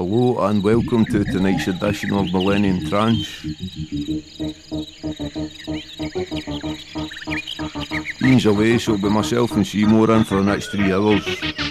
Hello and welcome to tonight's edition of Millennium Trance. Ian's away, so it'll be myself and Seymour in for the next three hours.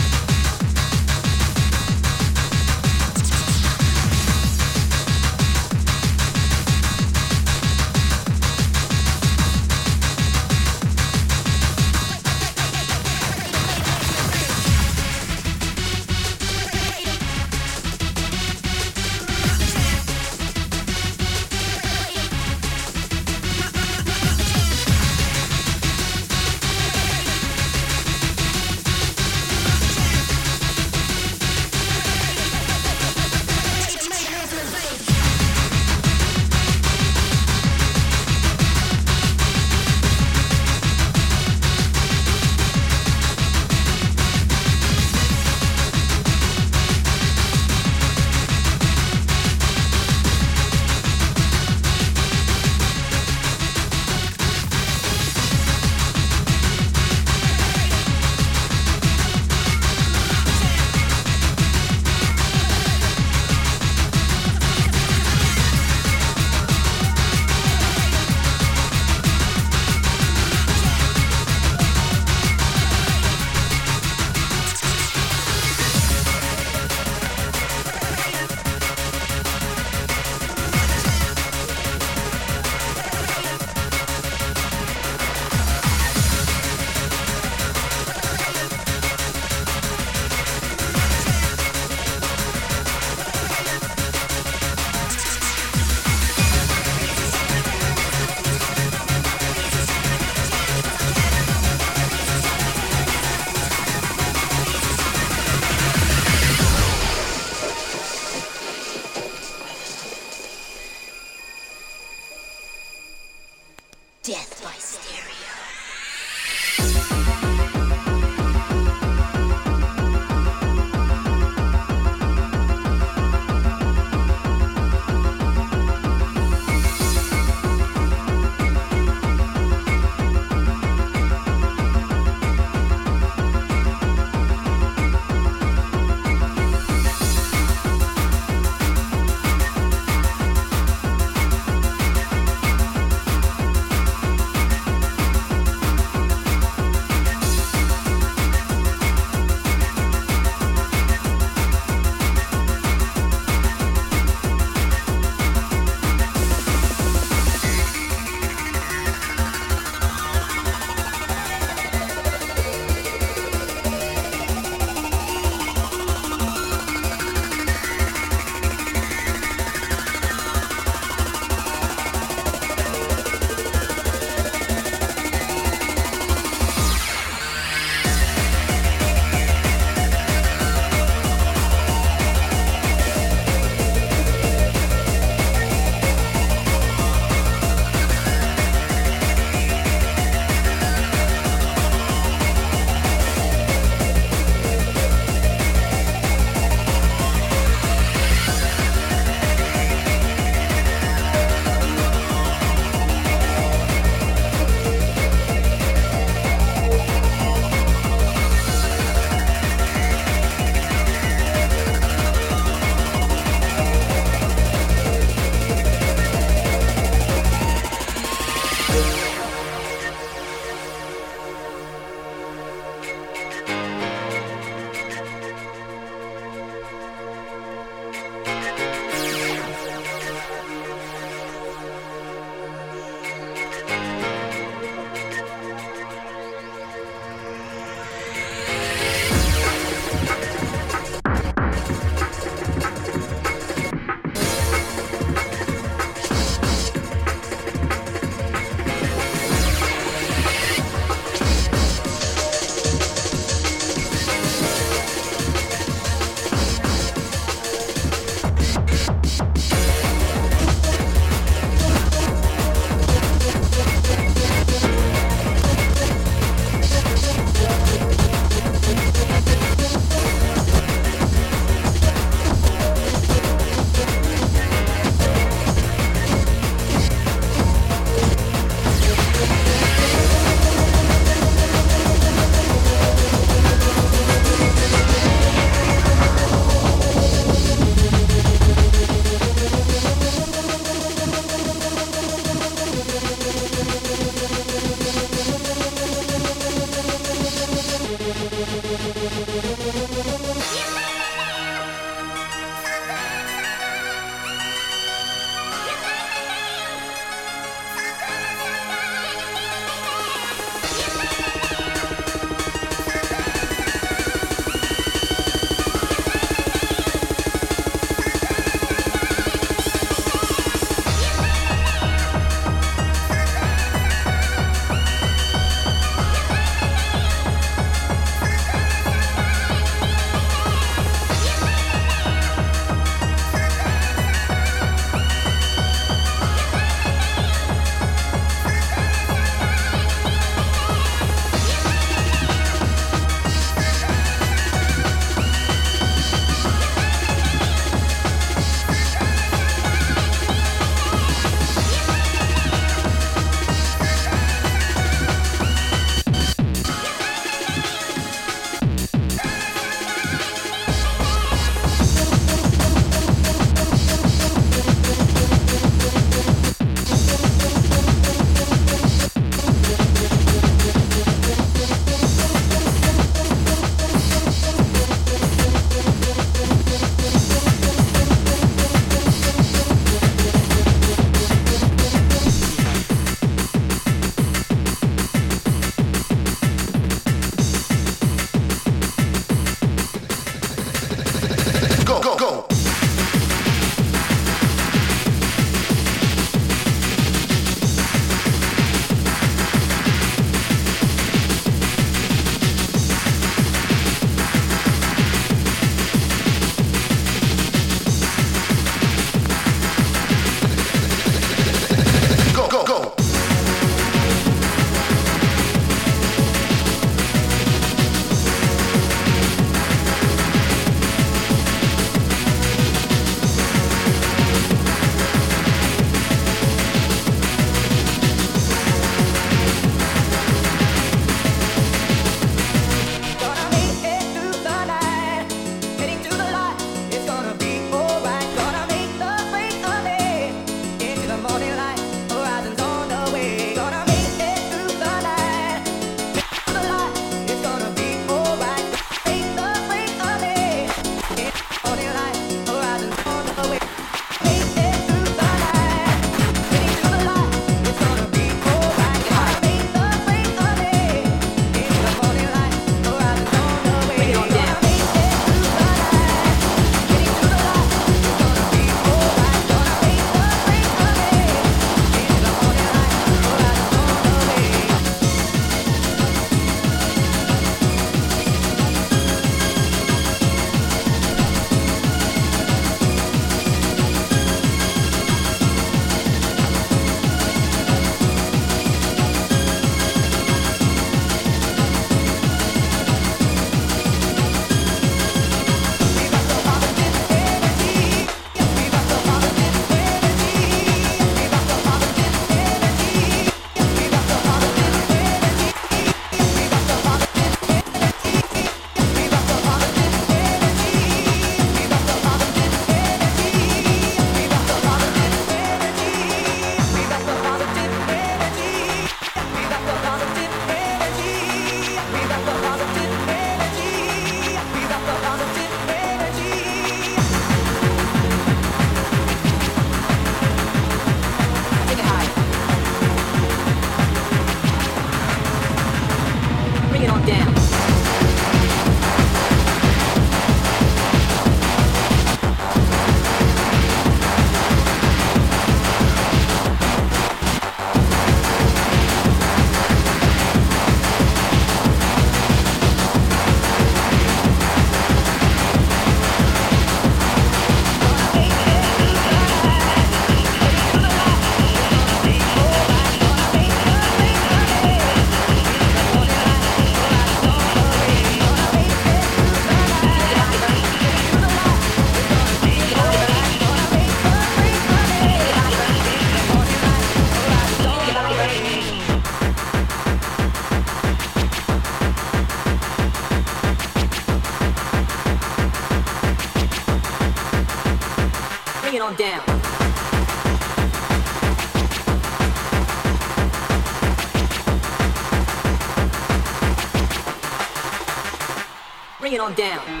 Down.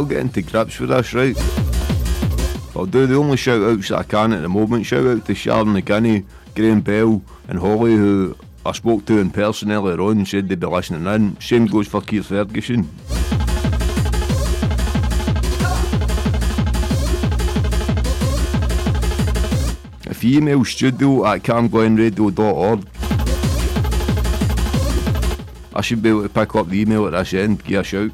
Still getting to grips with this, right? I'll do the only shout outs that I can at the moment. Shout out to Sharon McGinney, Graham Bell, and Holly, who I spoke to in person earlier on, said they'd be listening in. Same goes for Keith Ferguson. If you email studio at camglenradio.org, I should be able to pick up the email at this end, give a shout.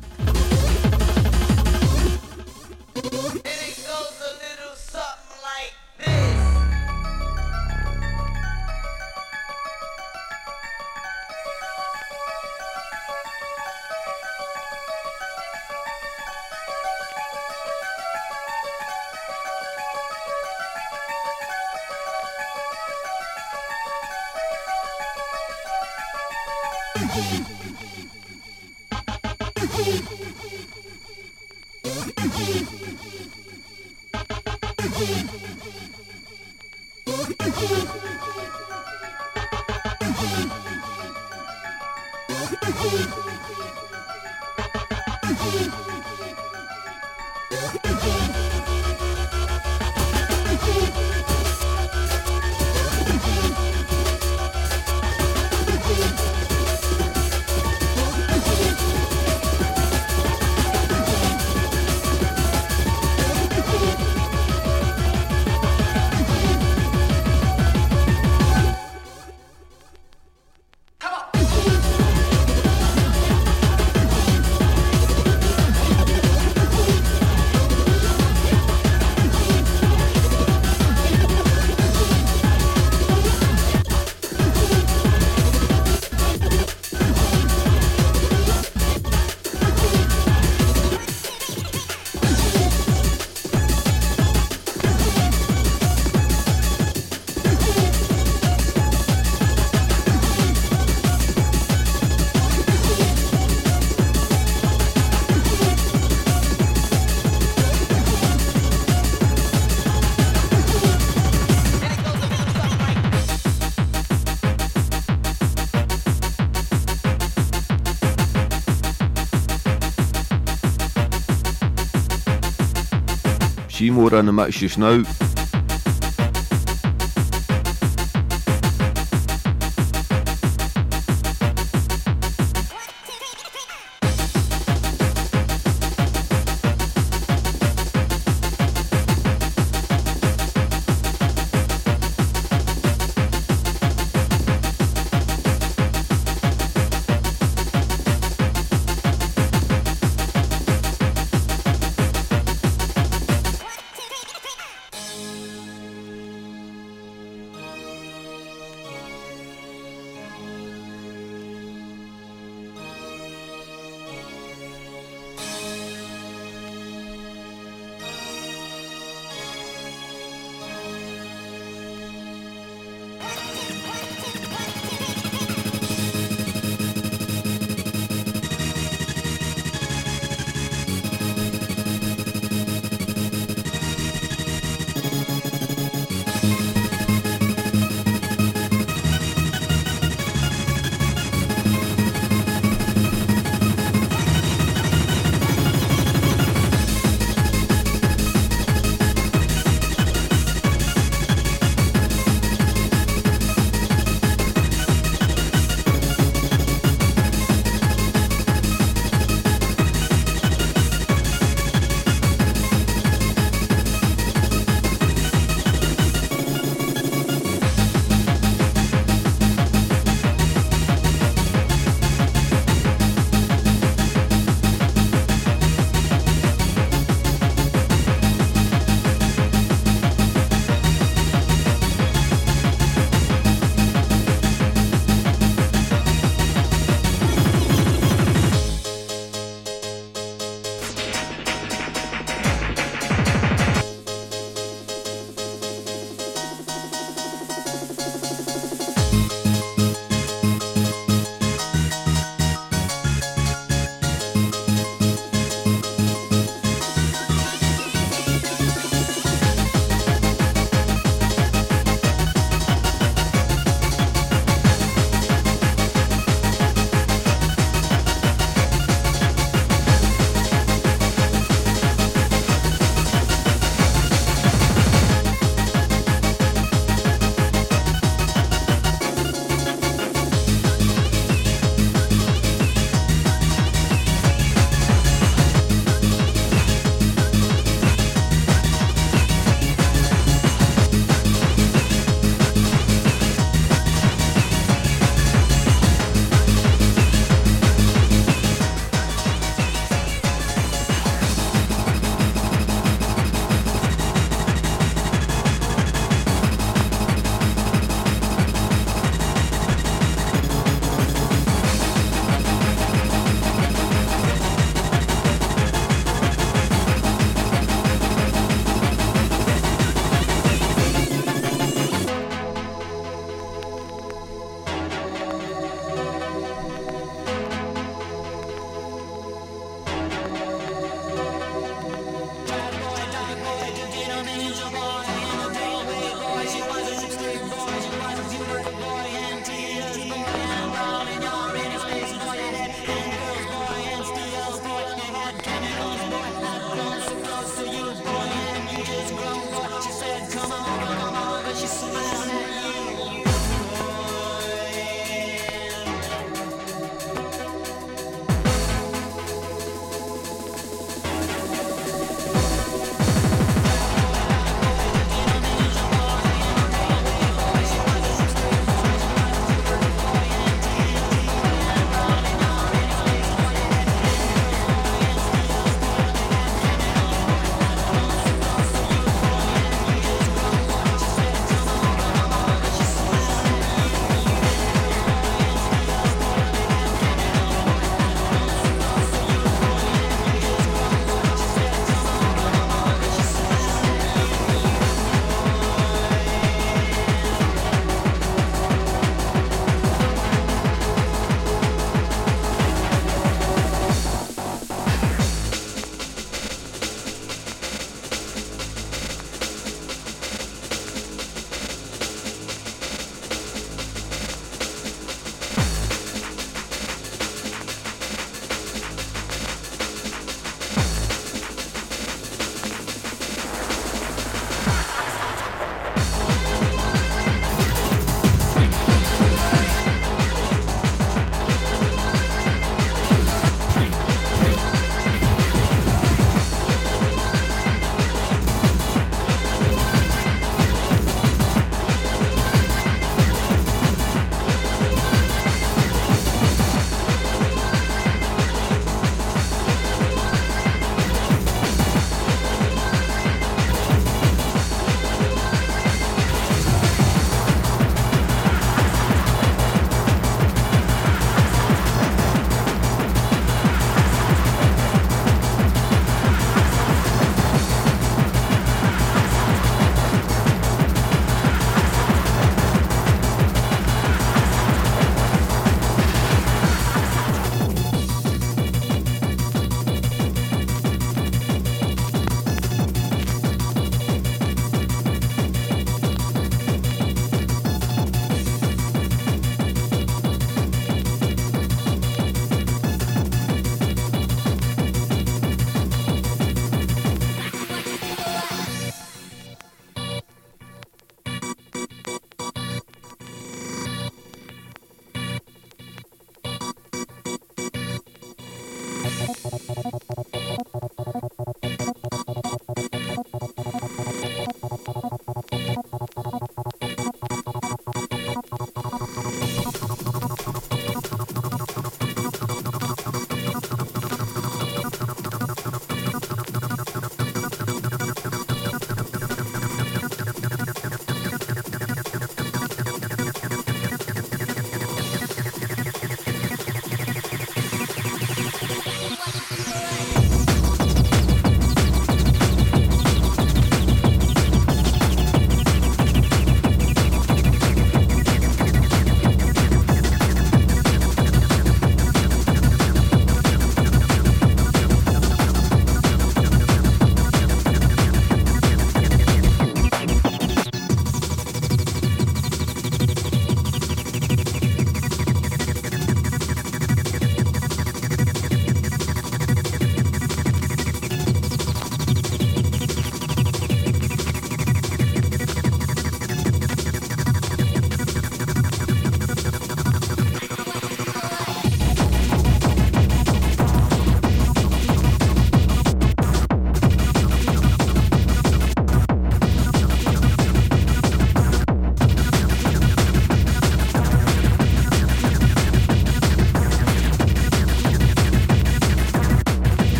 Seymour in the mix just now.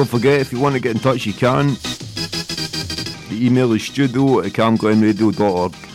Don't forget, if you want to get in touch, you can. The email is studio at camglenradio.org.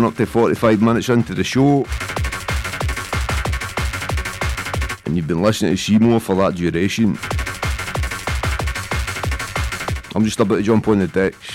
coming up to 45 minutes into the show. And you've been listening to Seymour for that duration. I'm just about to jump on the decks.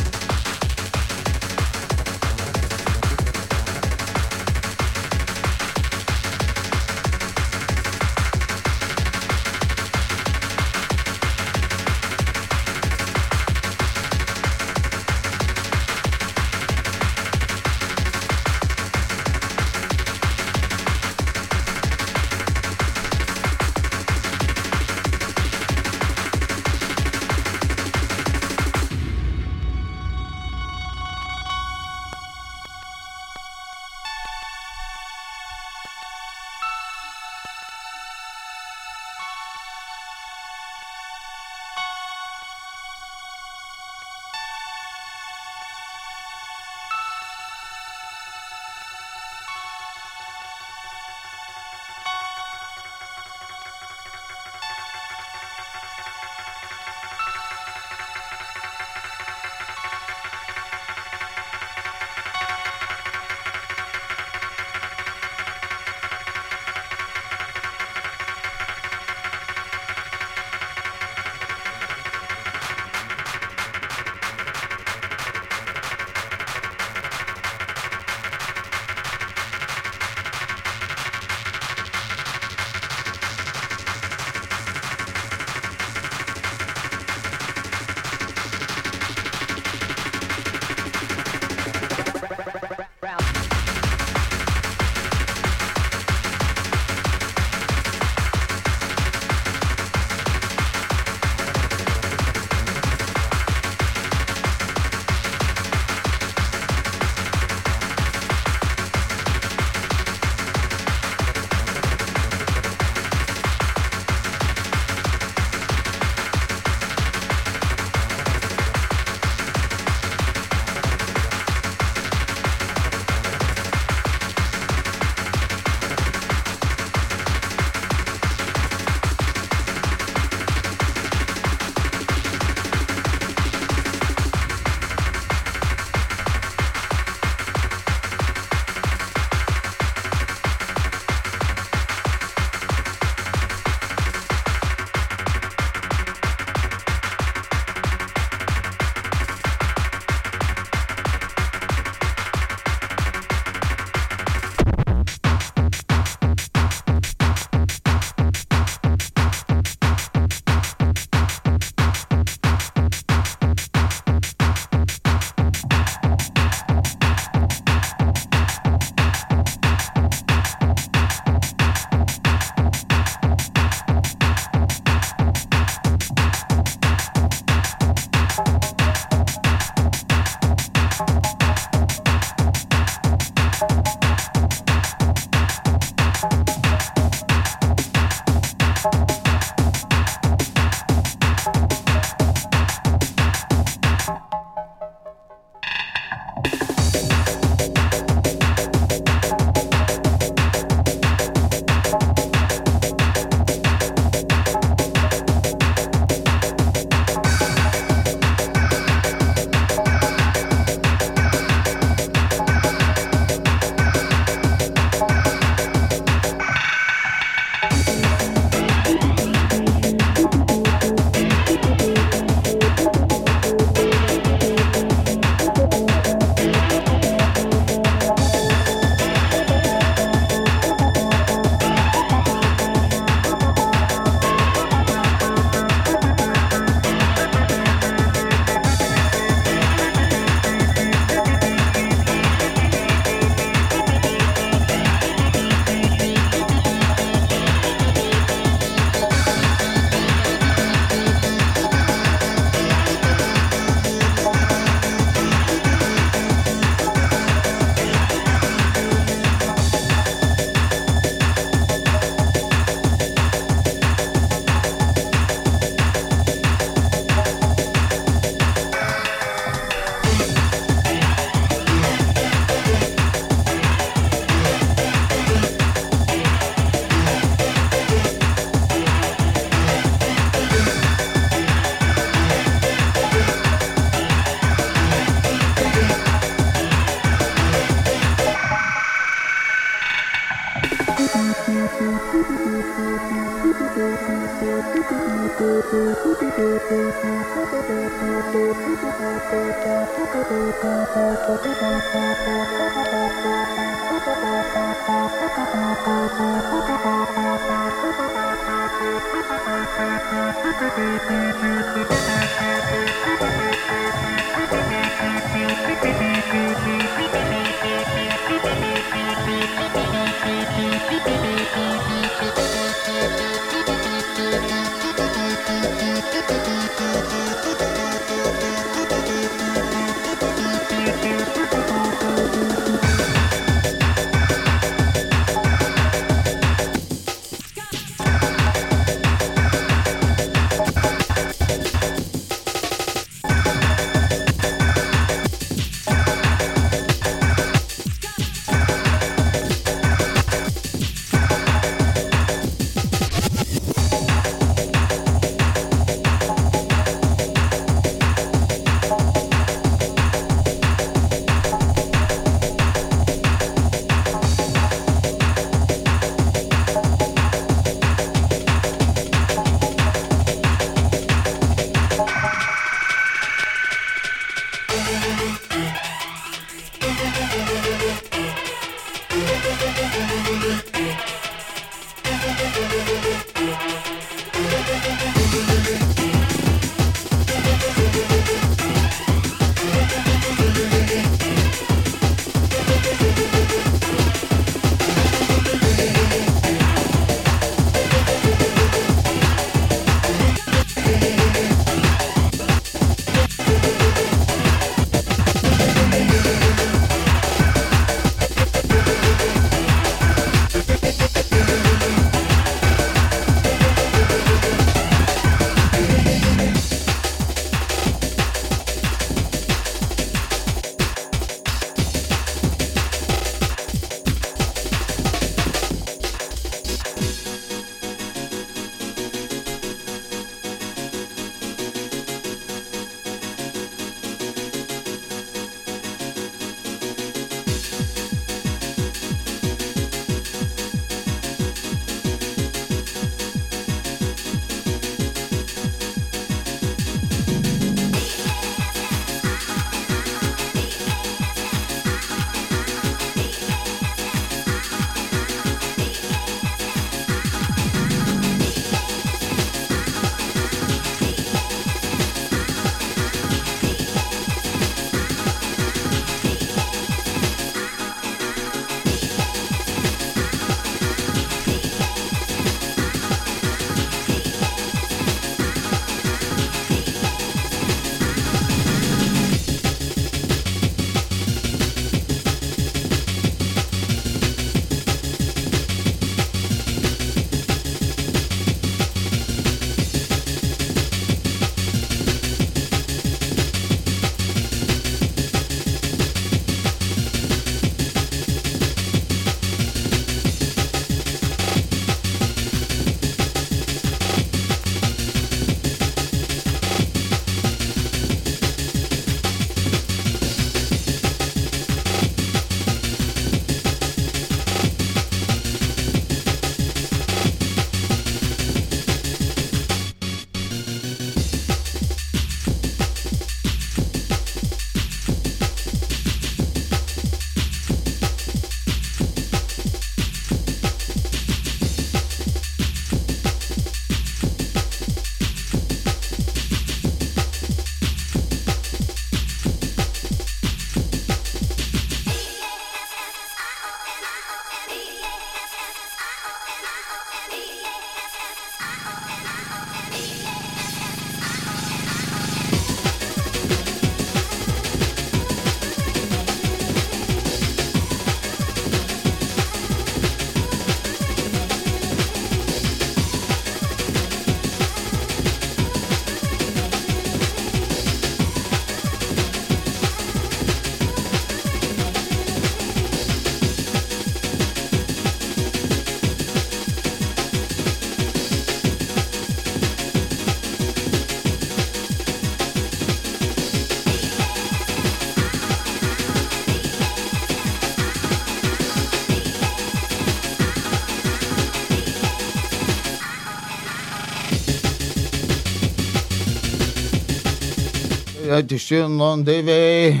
Out to Stuart and Long Davy.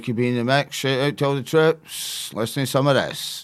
Ricky B in the mix. Shout out to all the troops. Listening to some of this.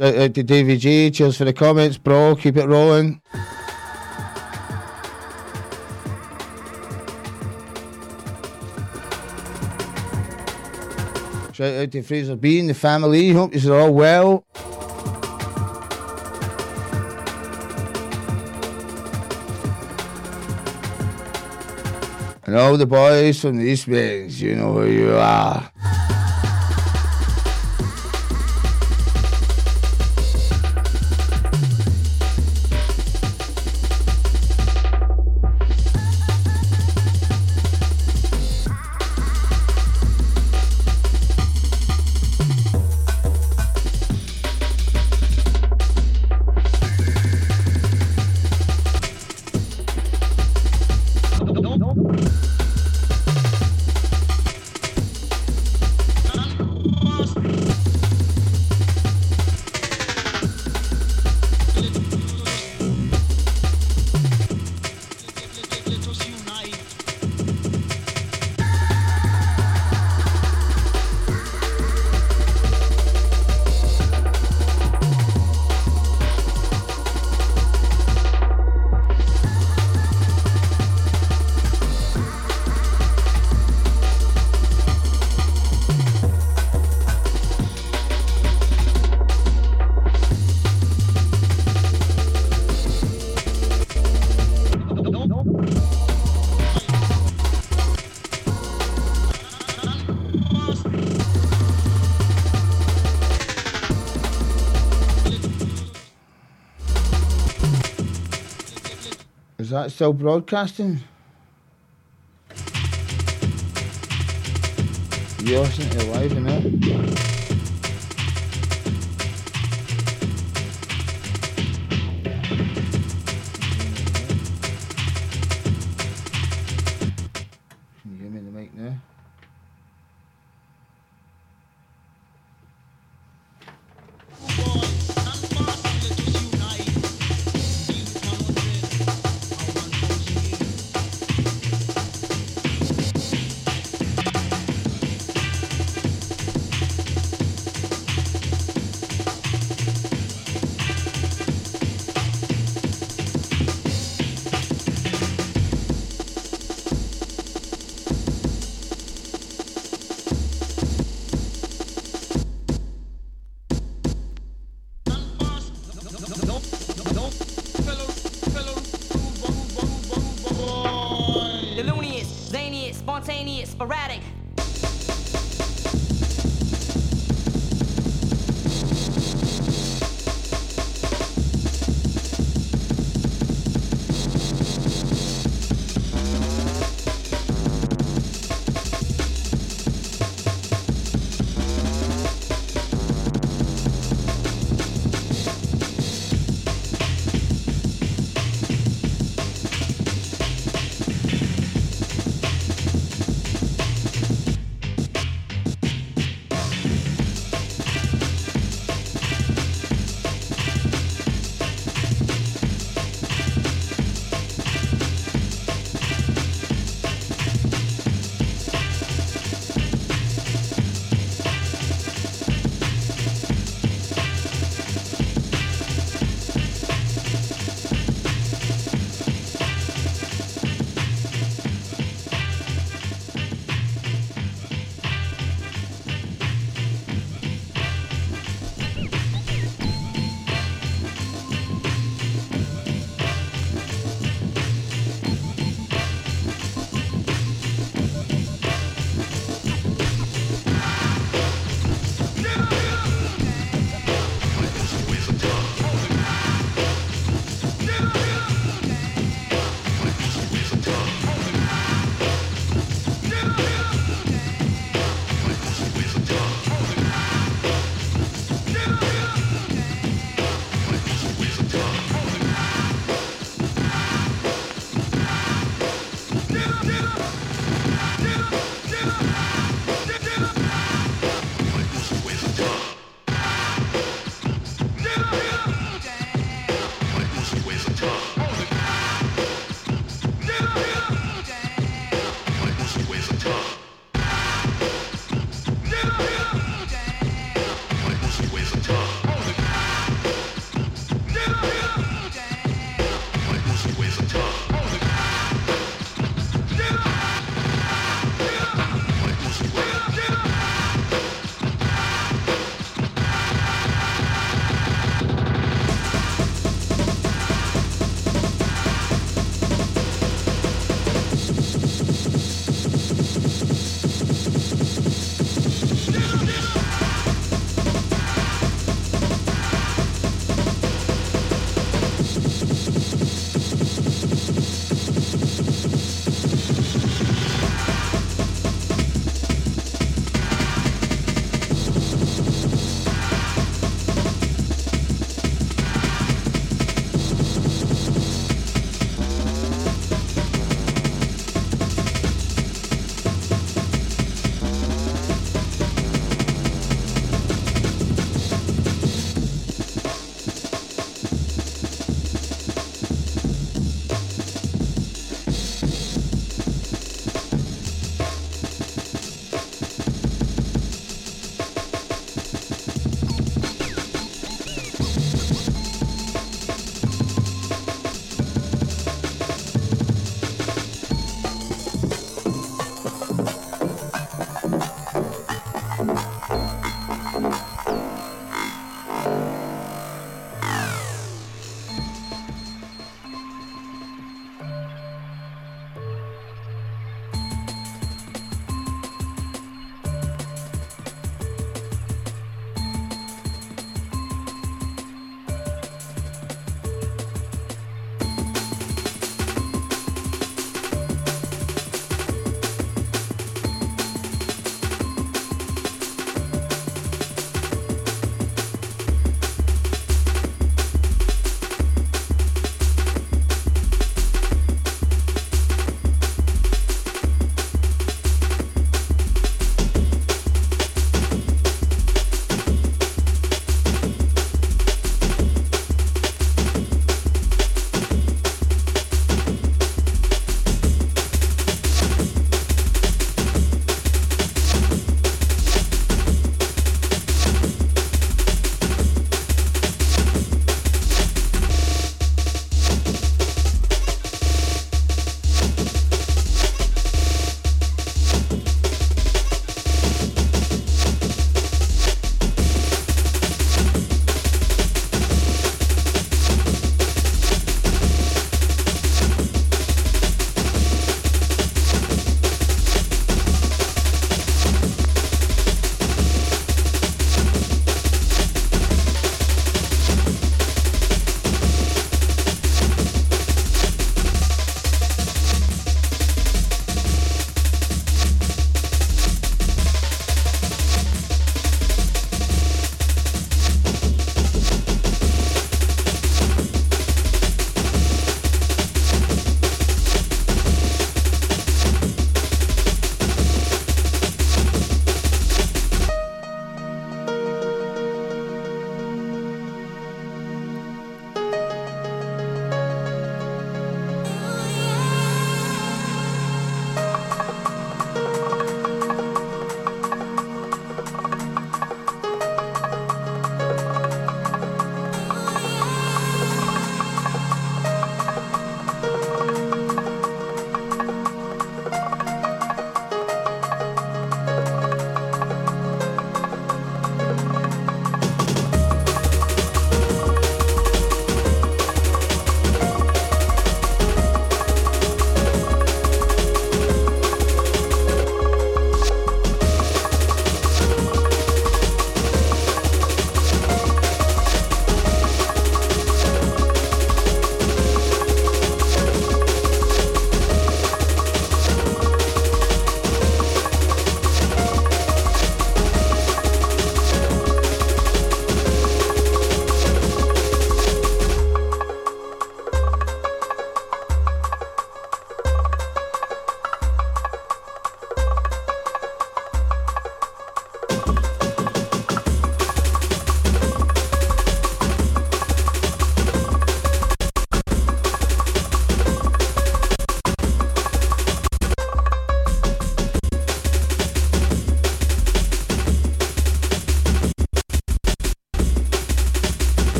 Uh, uh, Shout out to Davy G. Cheers for the comments, bro. Keep it rolling. Shout out to Fraser B and the family. Hope you're all well. And all the boys from the East Bands, you know who you are. Still broadcasting? You listening to live in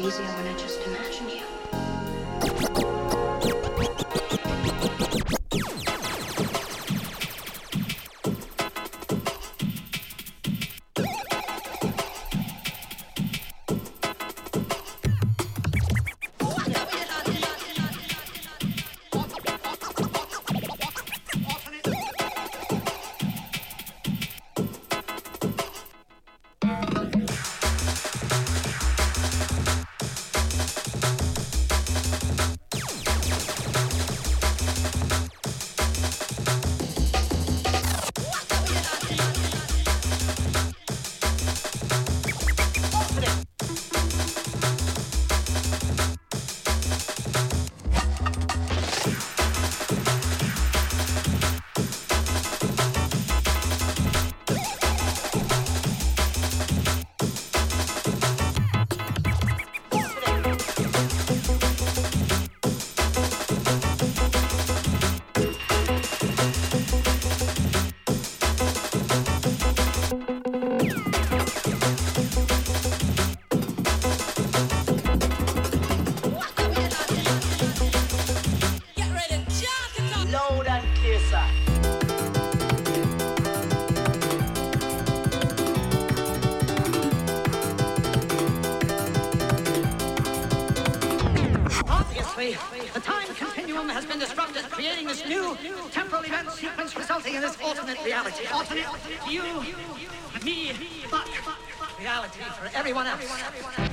was has been disrupted, creating this new temporal event sequence resulting in this alternate reality. Alternate you, me, but reality for everyone else.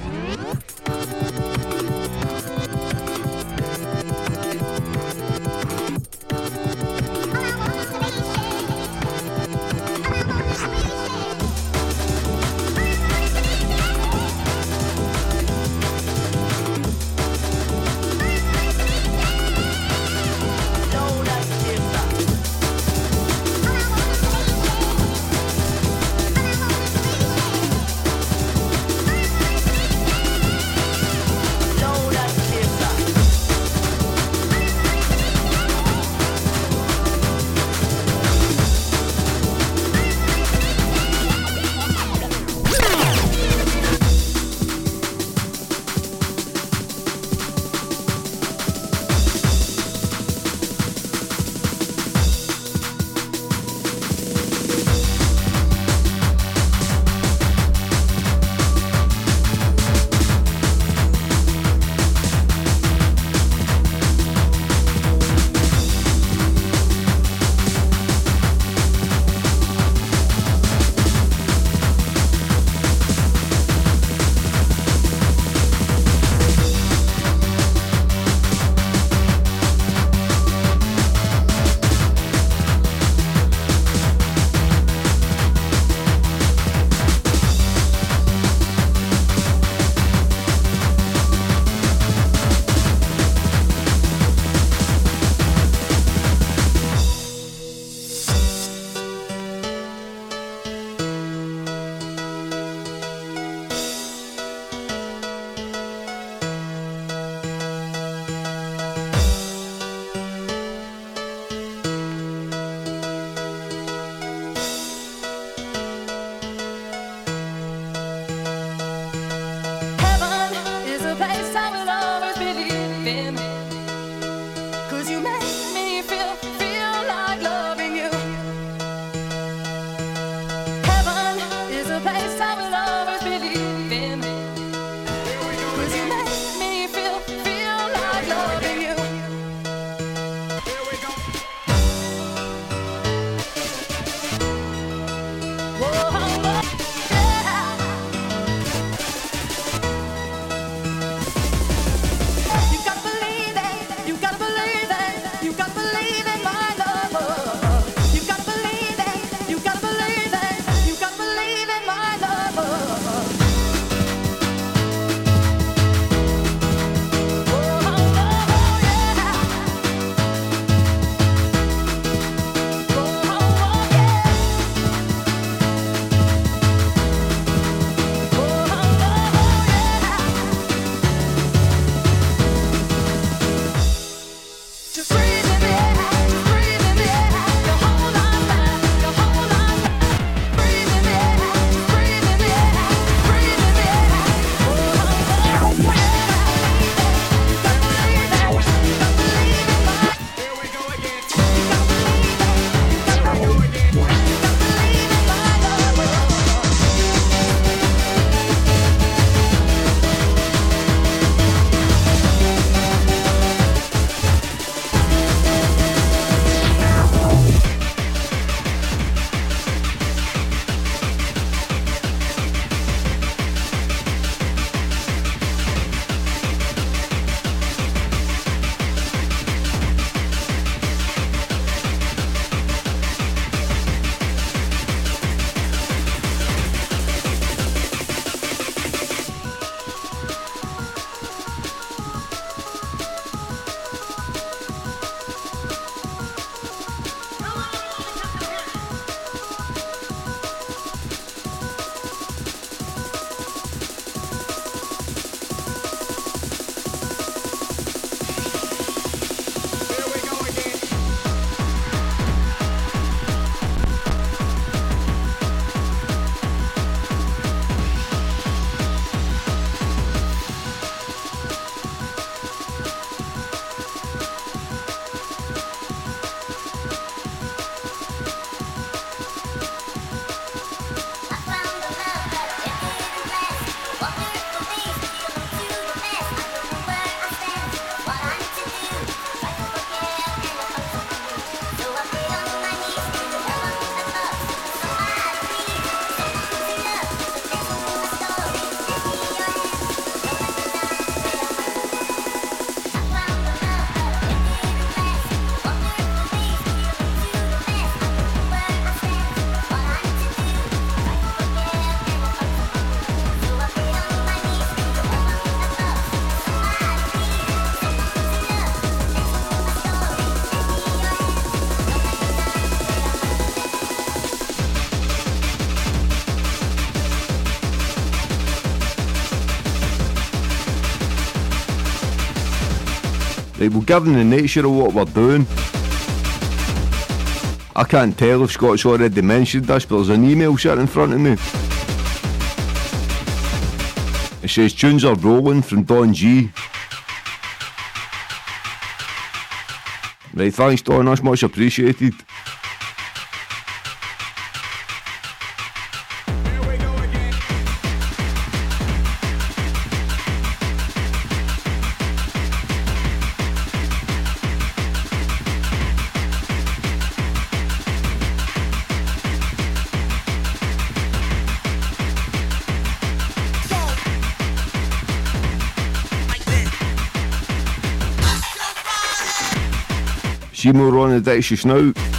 Well, given the nature of what we're doing, I can't tell if Scott's already mentioned this, but there's an email sitting in front of me. It says tunes are rolling from Don G. Right, thanks Don, that's much appreciated. The Dixie now.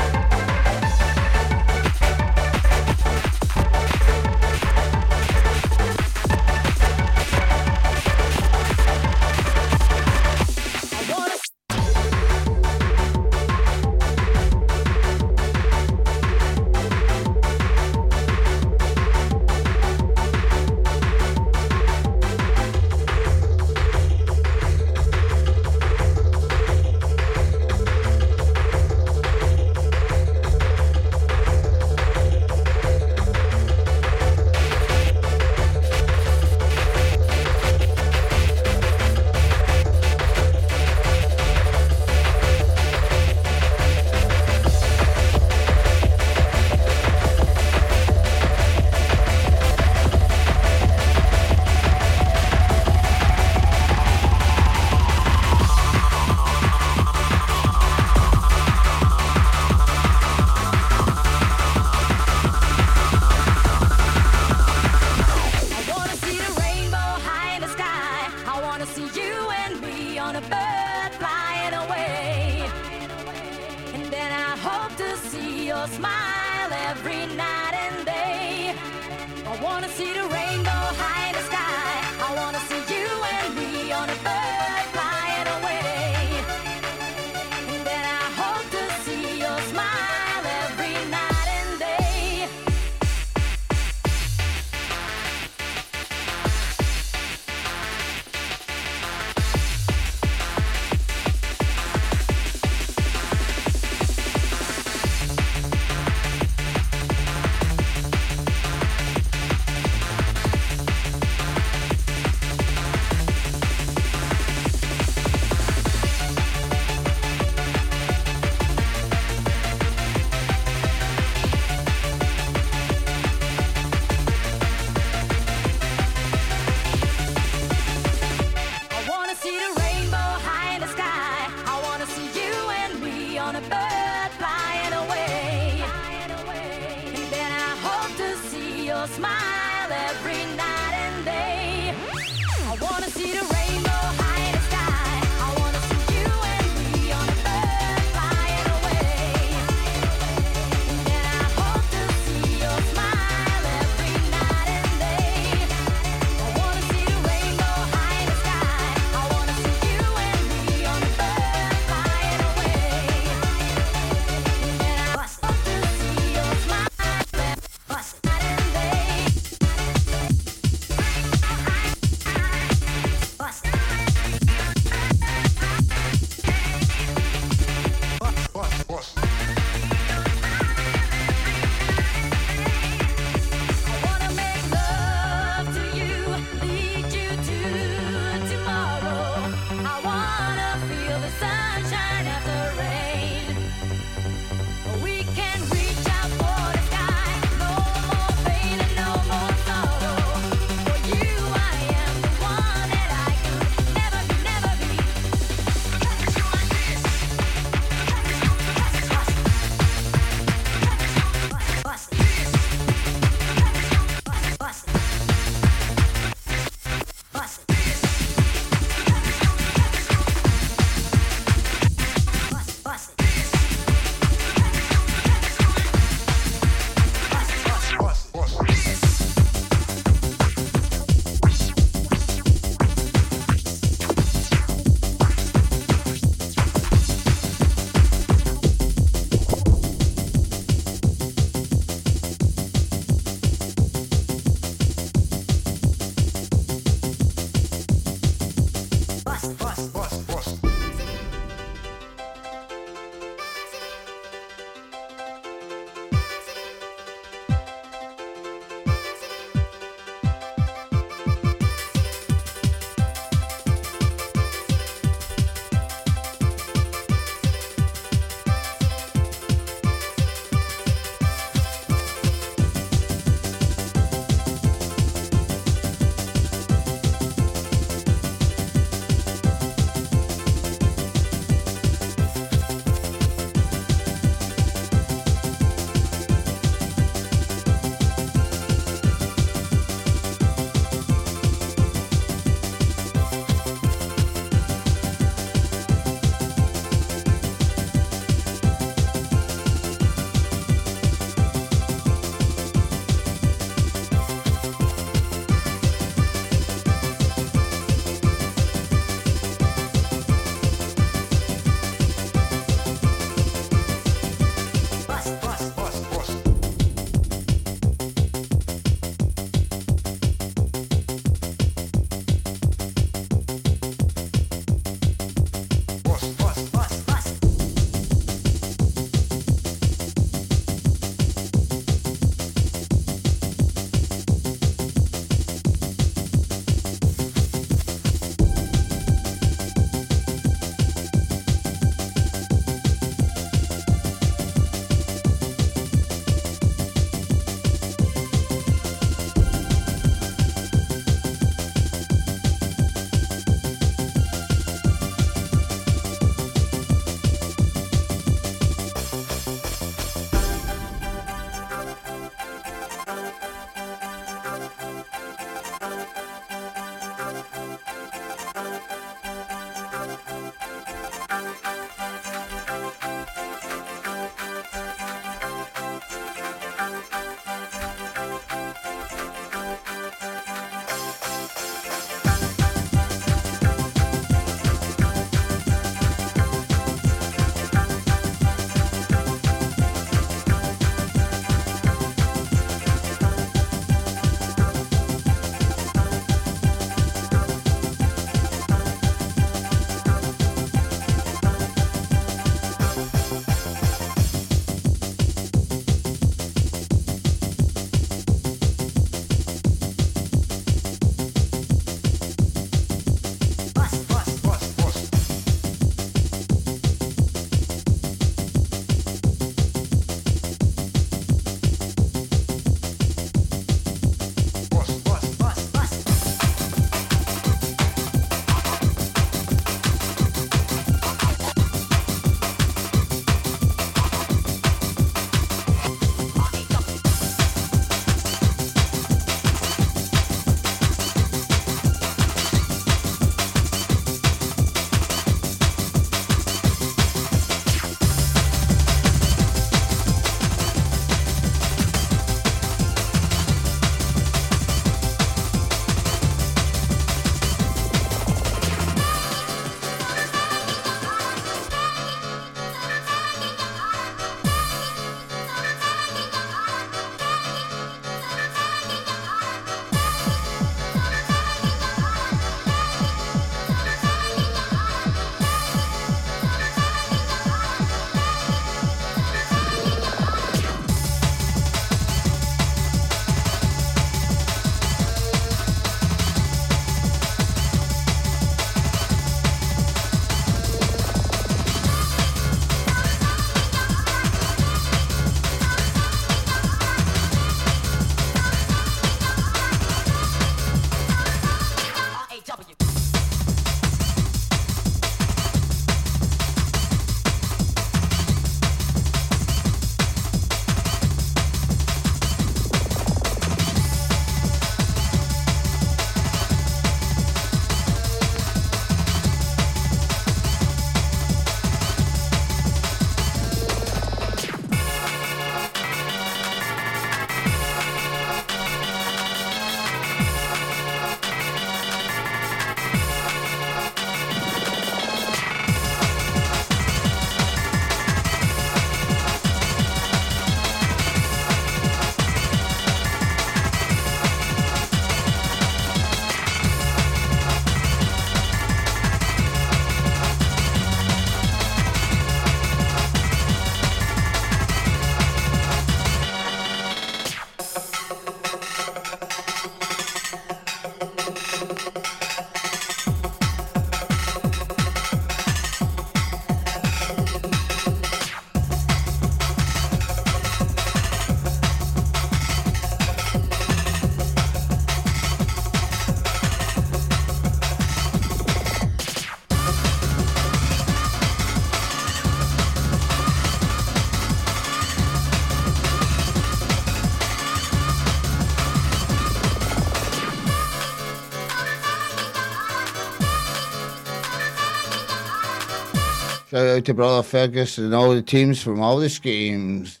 Out to brother Fergus and all the teams from all the schemes.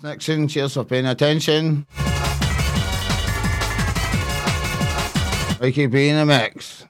Nixon. Cheers for paying attention. Mikey B in the mix.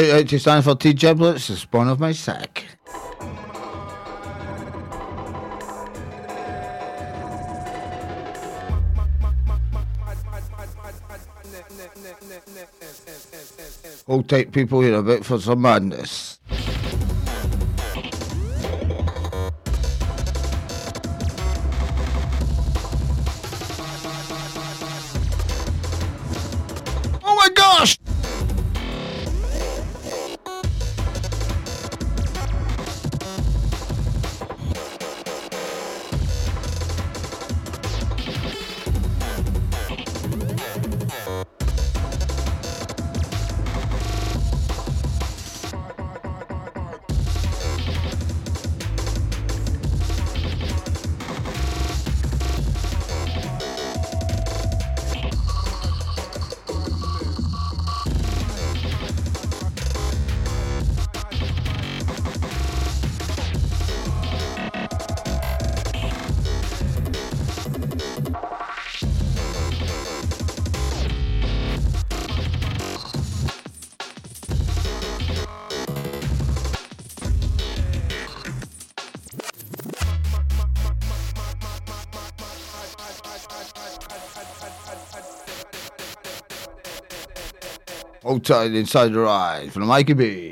Shout out to Stanford T Giblets, the spawn of my sack. Hold tight, people, you're about for some madness. Inside the ride from the Mikey B.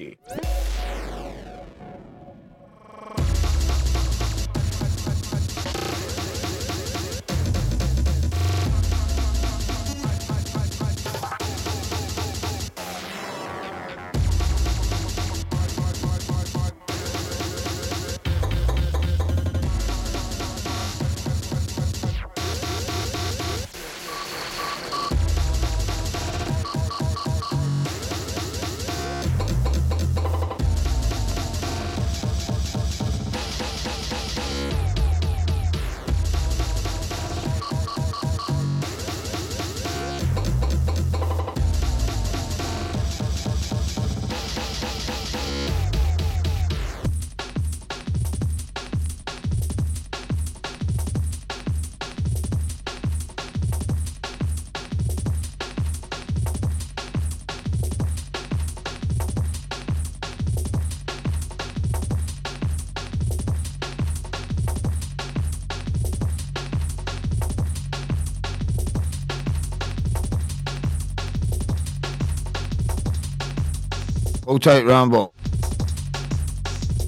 Hold tight, Rambo.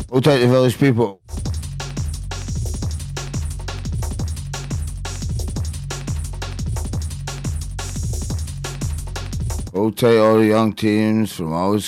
Hold tight, the village people. Hold tight, all the young teams from all the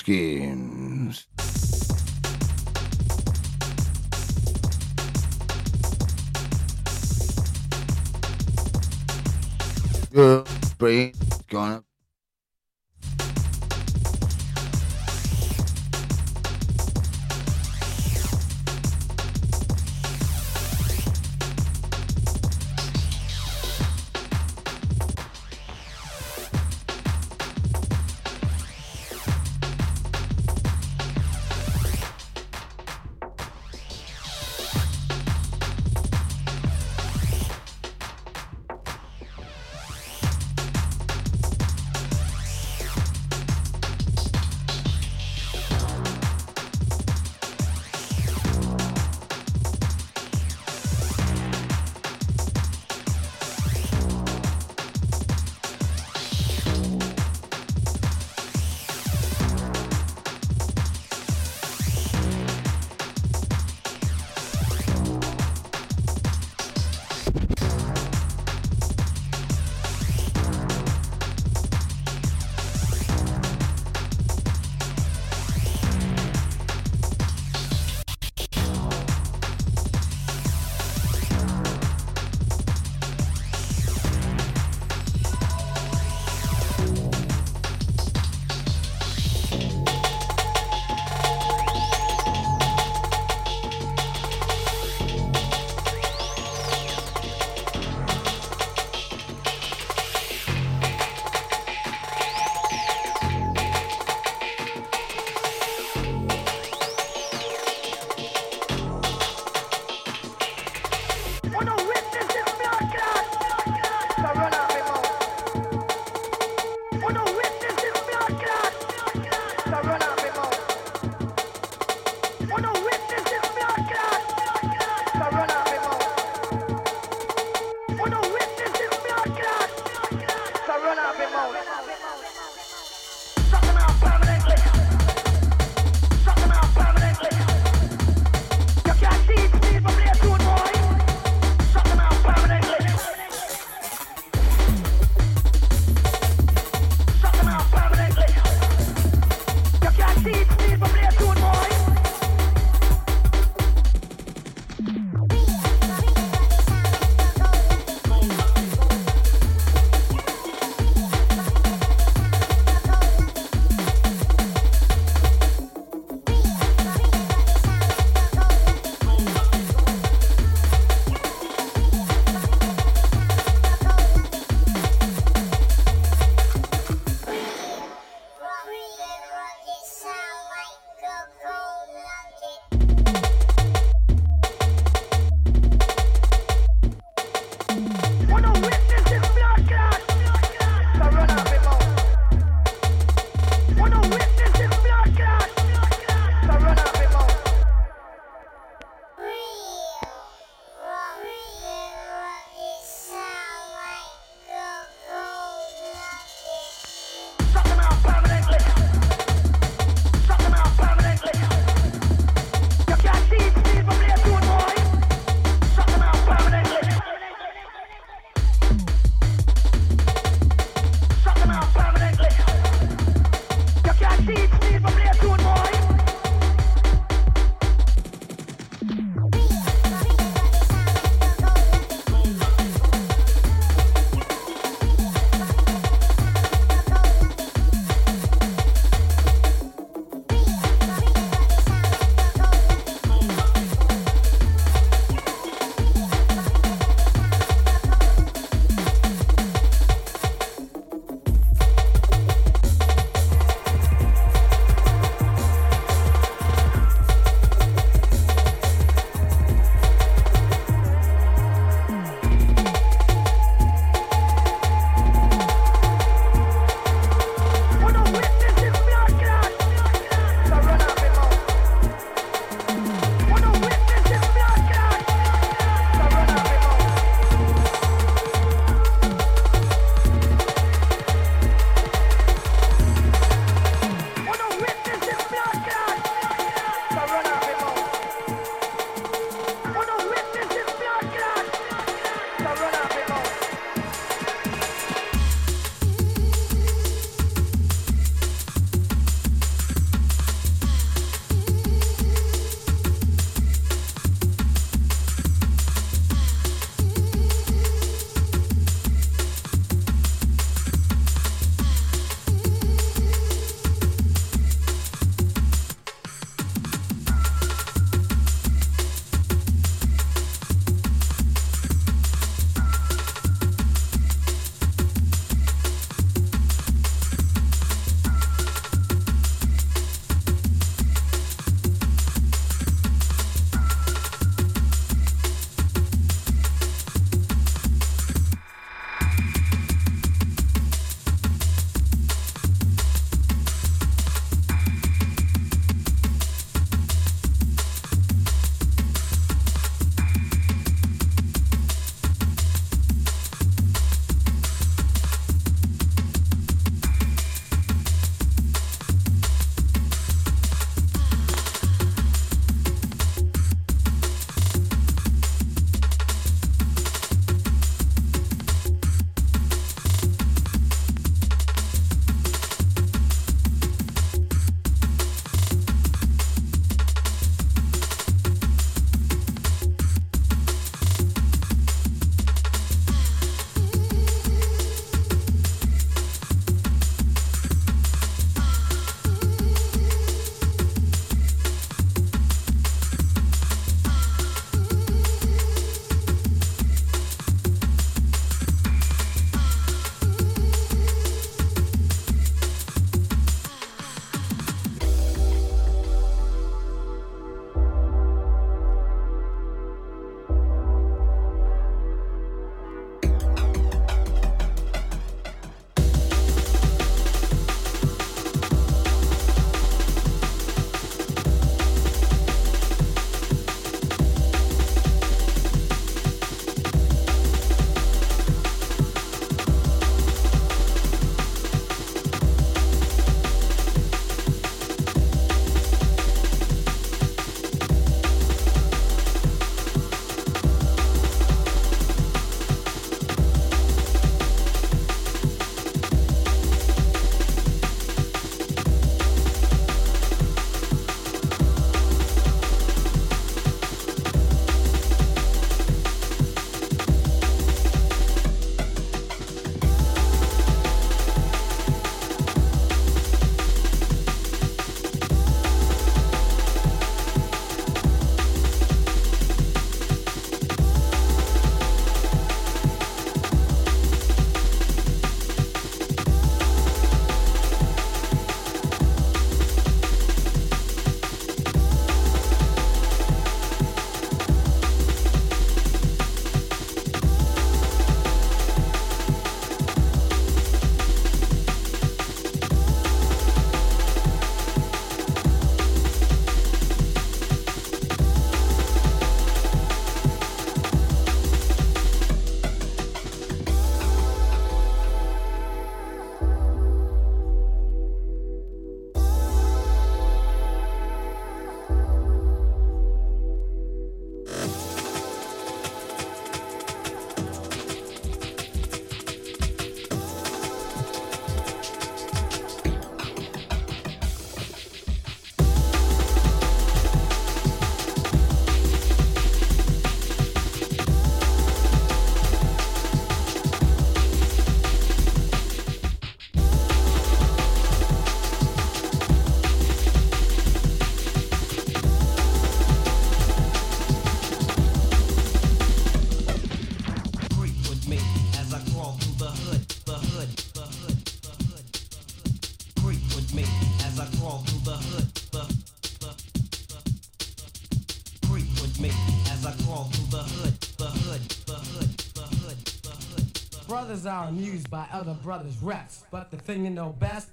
Brothers are amused by other brothers' reps, but the thing you know best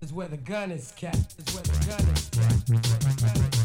is where the gun is kept. Is where the gun is kept.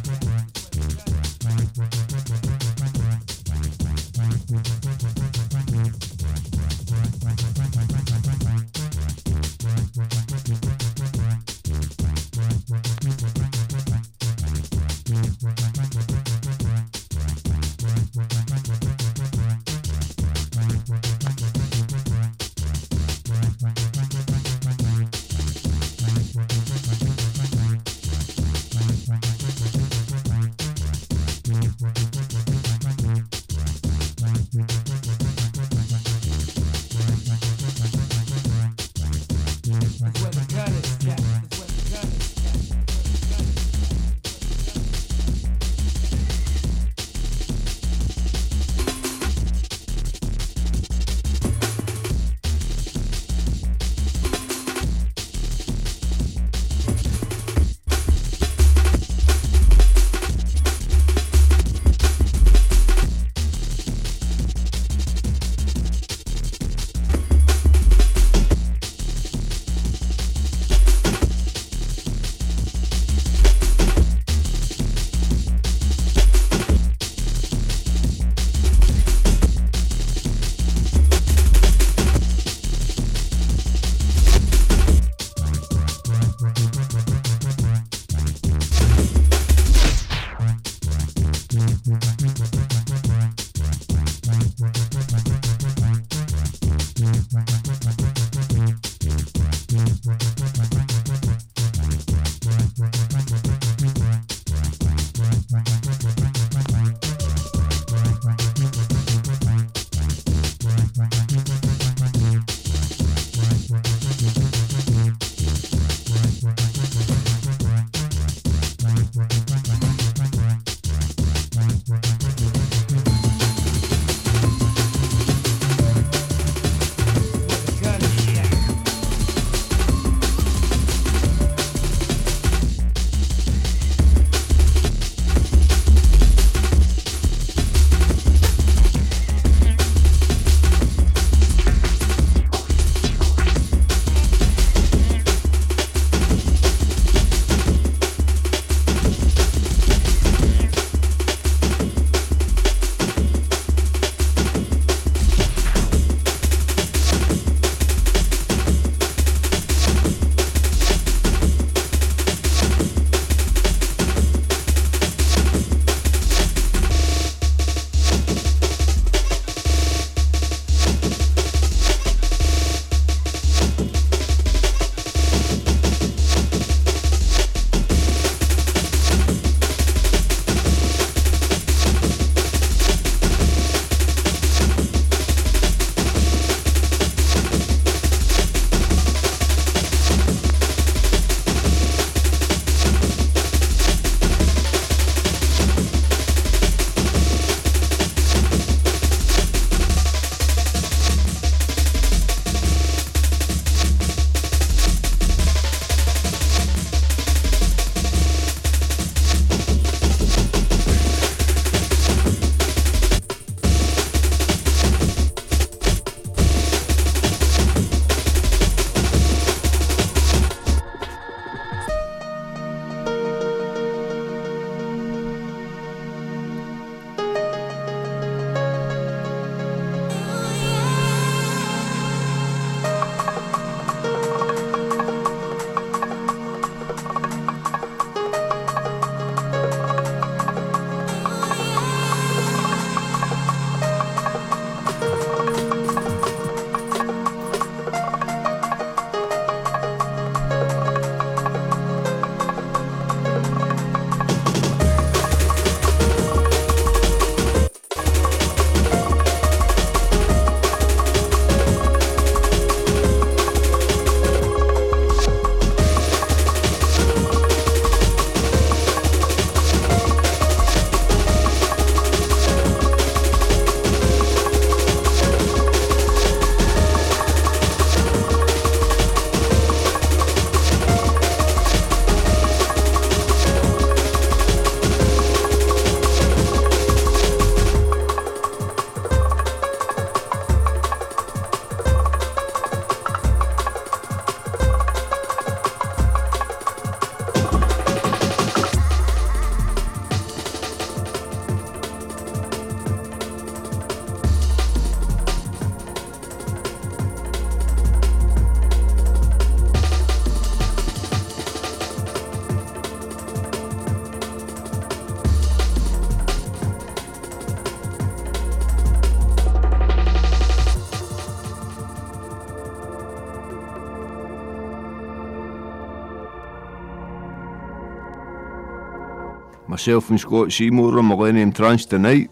sjøf fun sko simur og mogen im tranch te nei.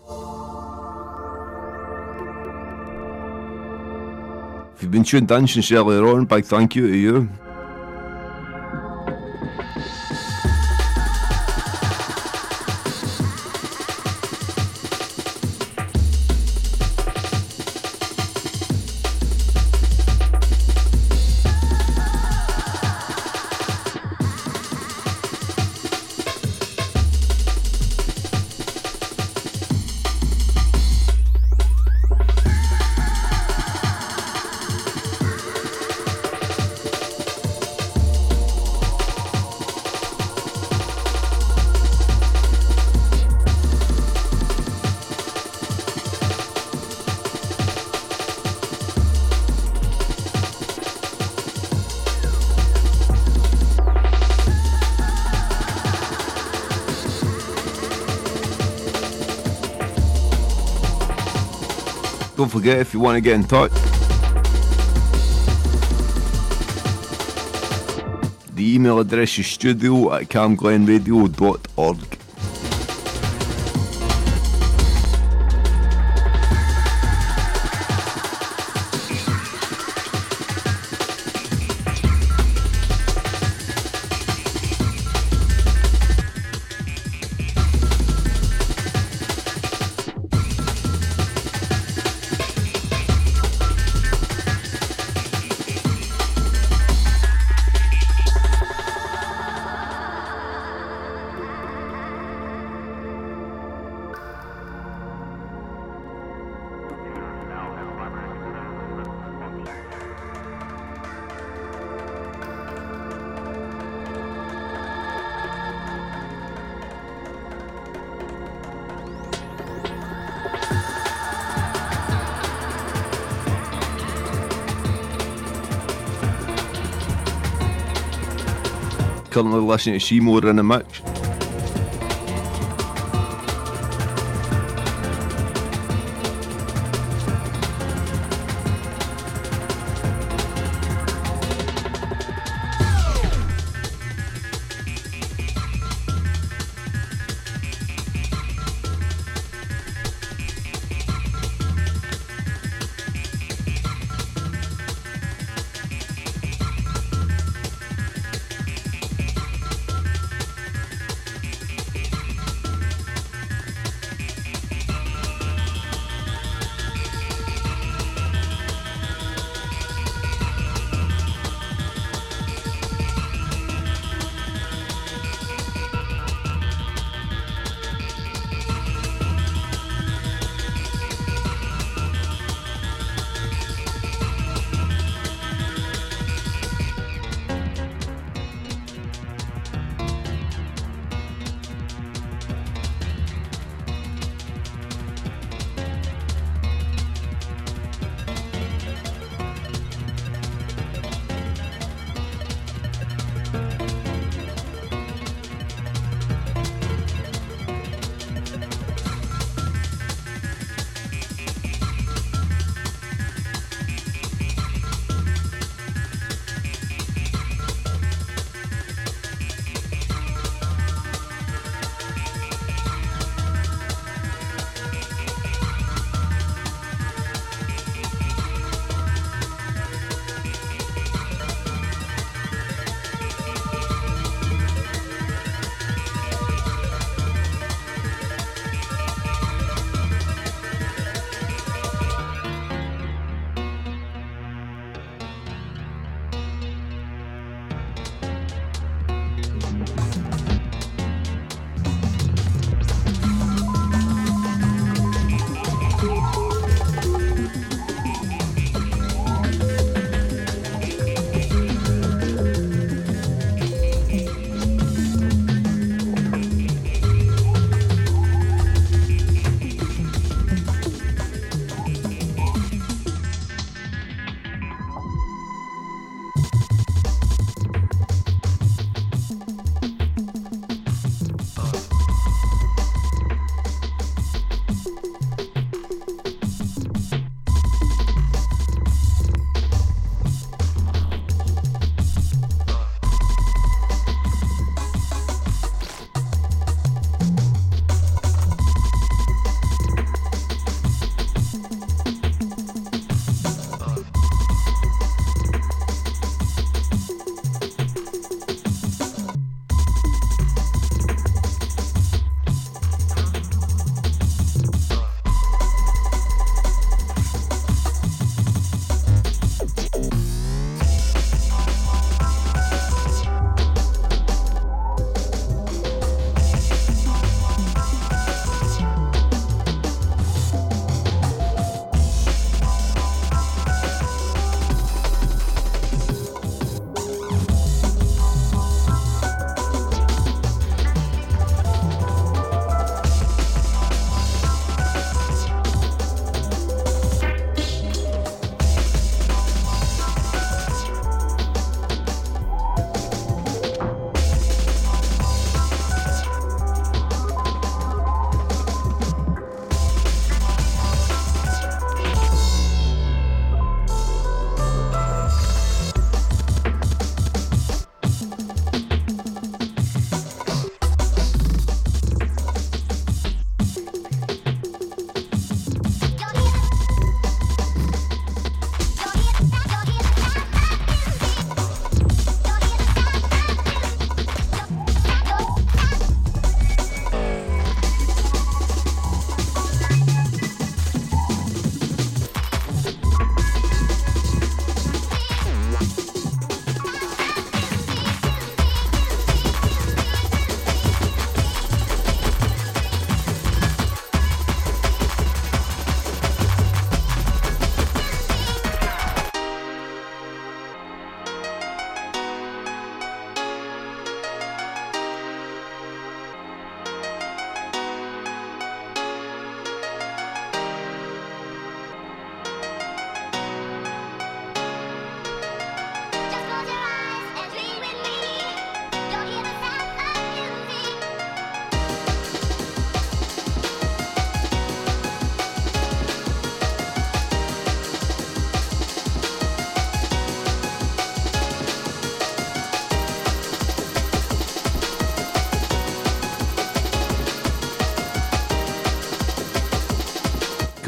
Vi bin schön dankschen sjøre ron bei thank you you. Forget if you want to get in touch. The email address is studio at camglenradio.org. listening to Seymour in the mix.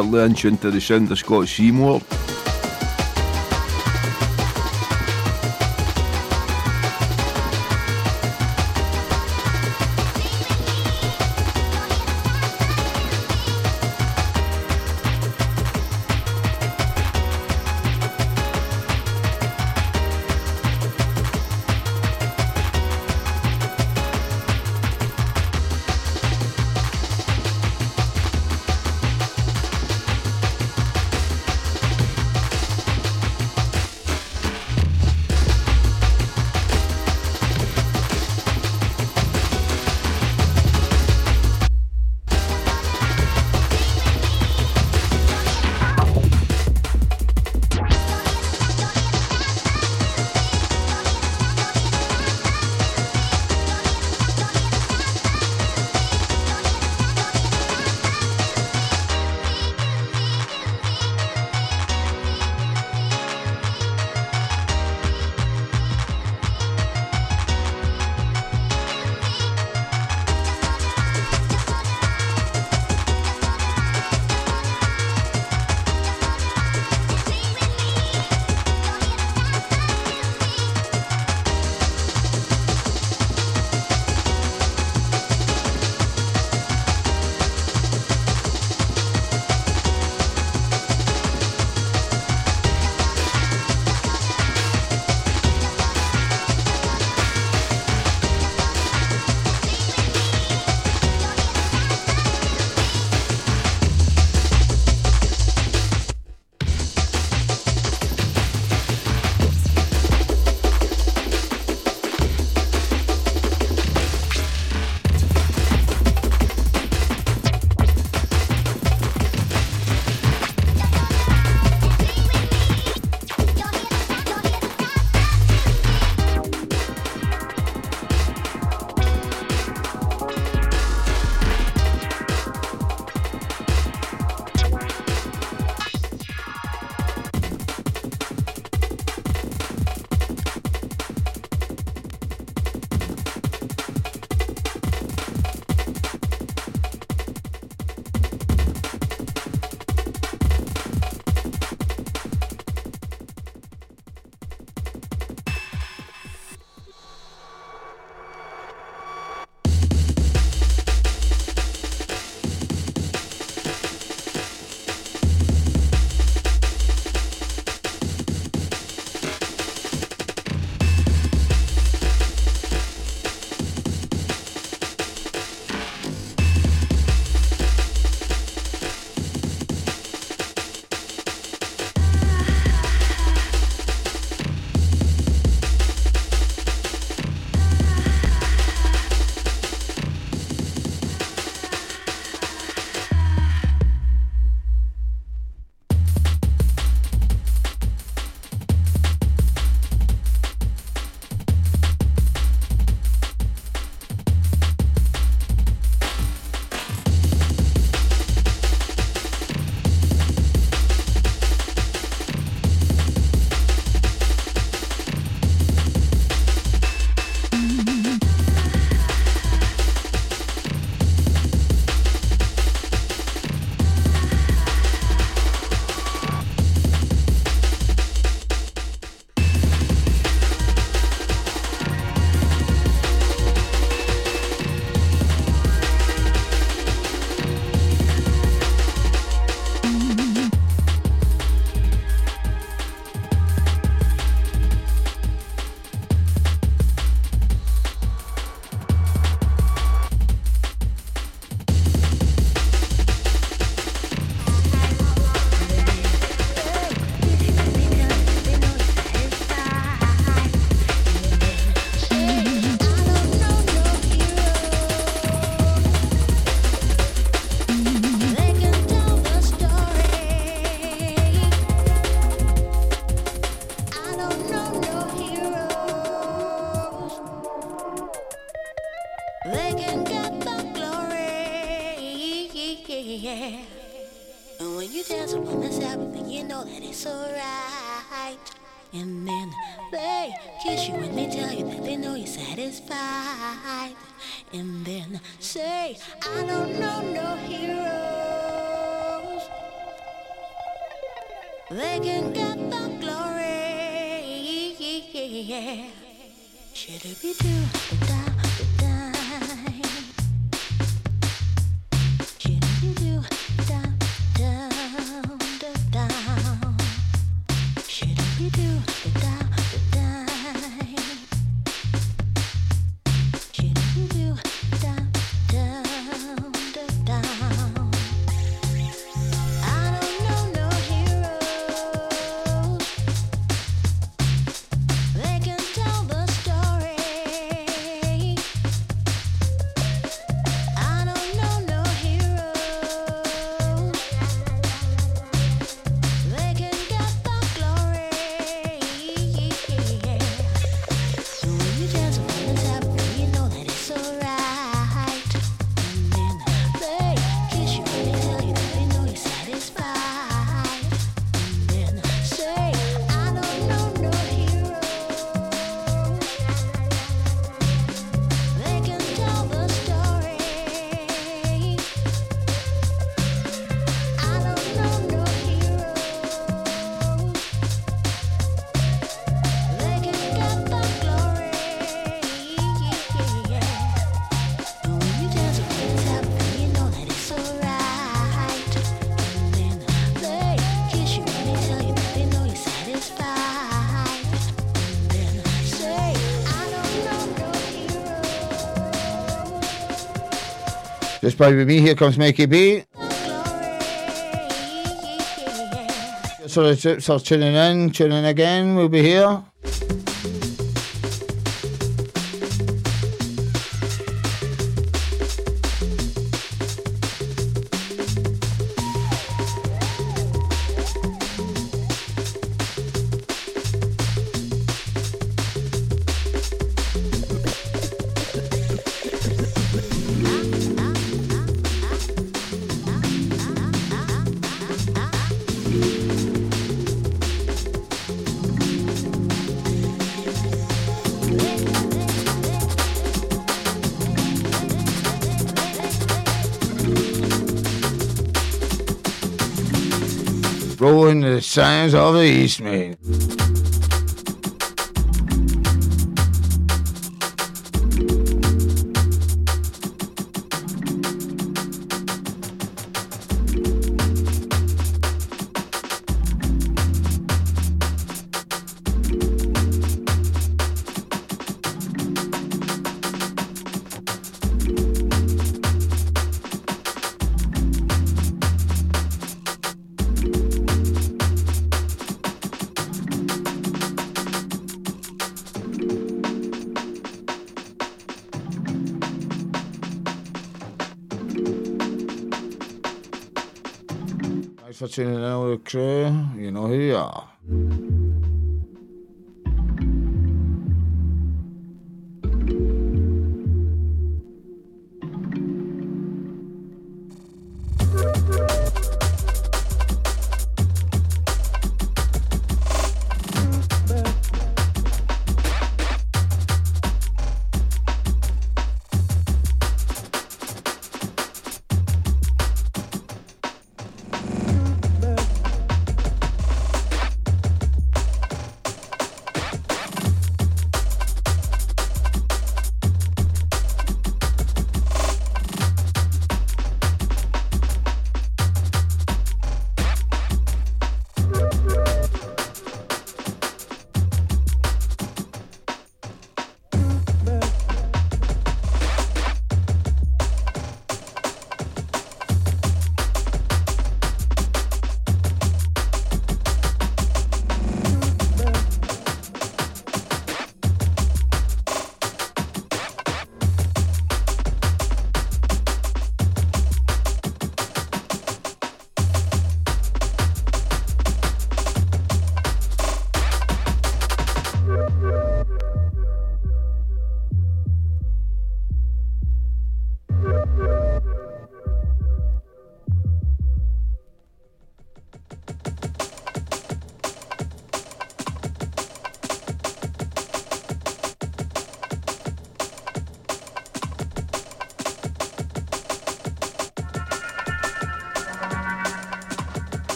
Curly inch into the sound of Scott Seymour. This me, here comes Mickey B. So, so tuning in, tuning in again, we'll be here. signs of the East, man.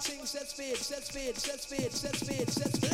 Thing set speed, set speed, set speed, set speed, set speed.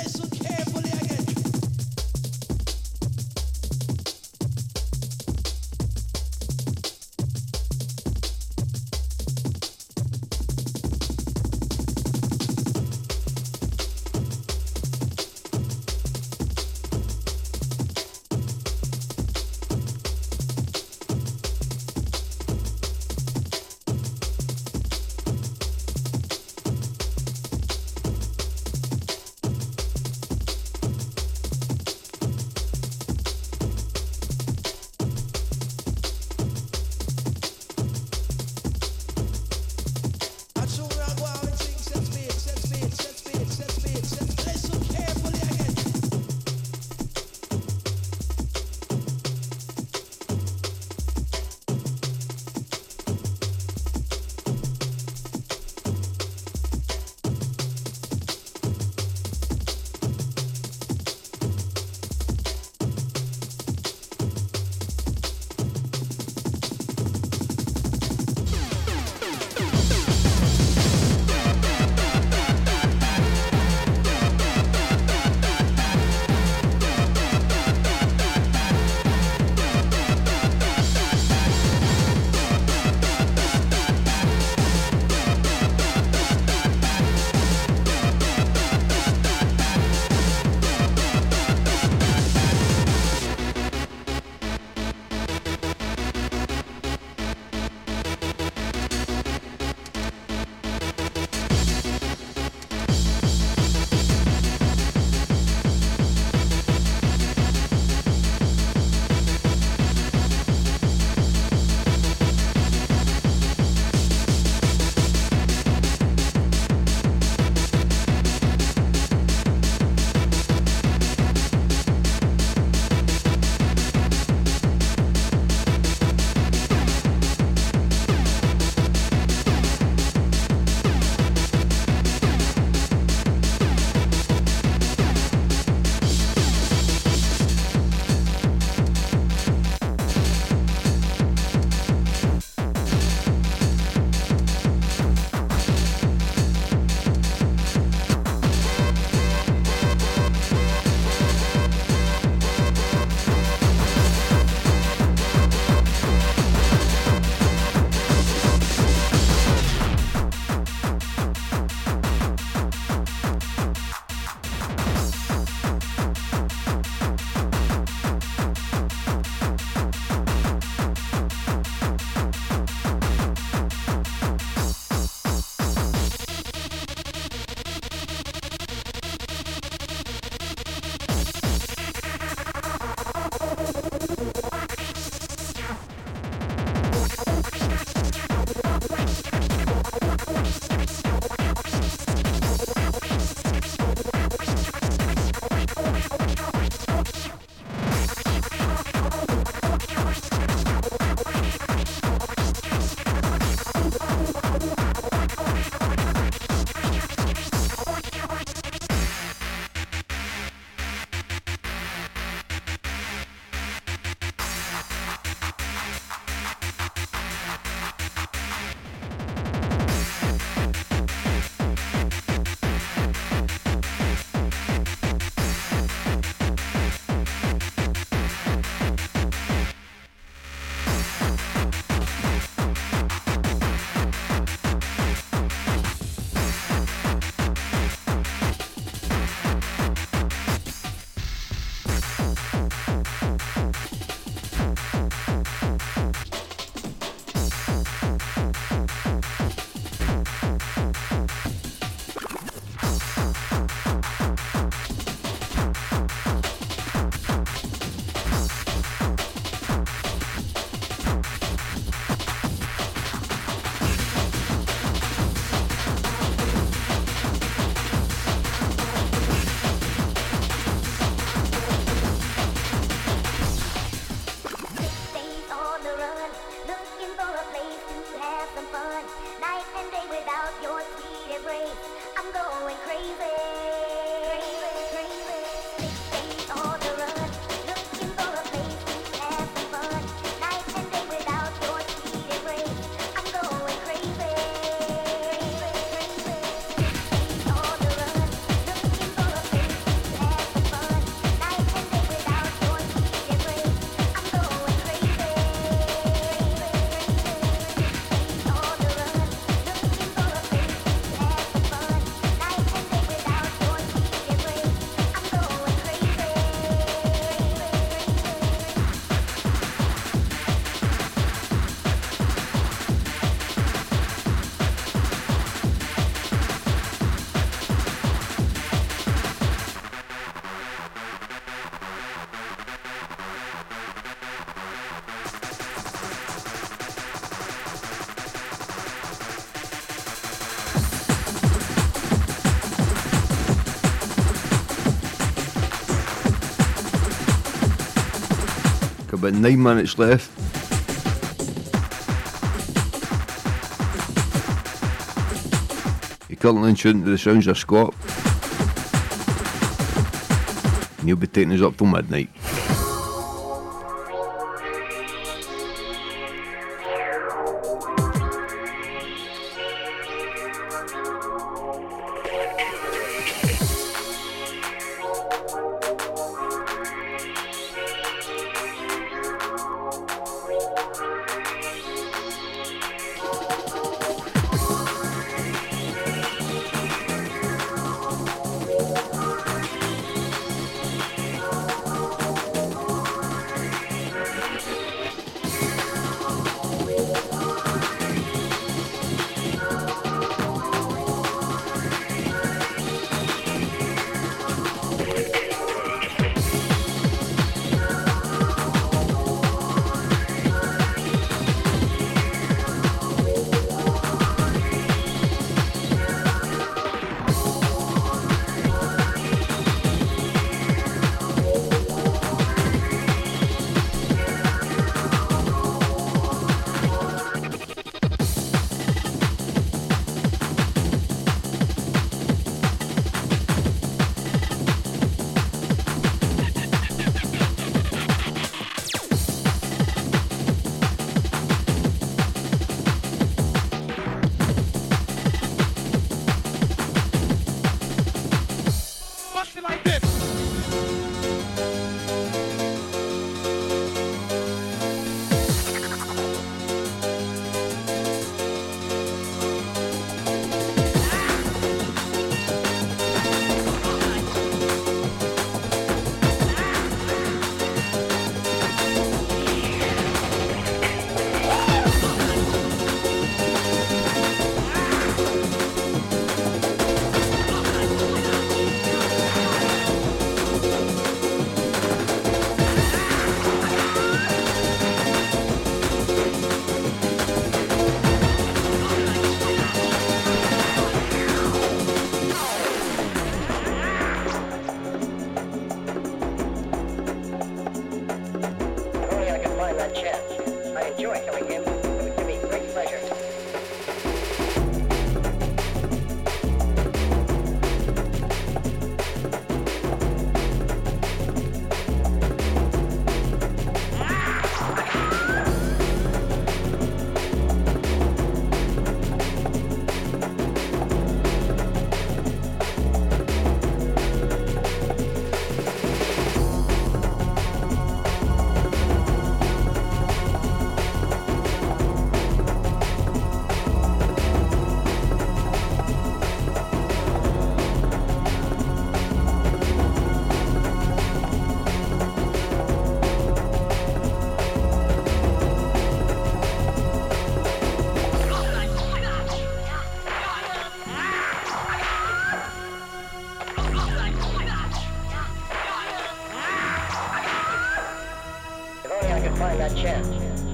About nine minutes left. You're currently tuned to the sounds of Scott. And he'll be taking us up till midnight.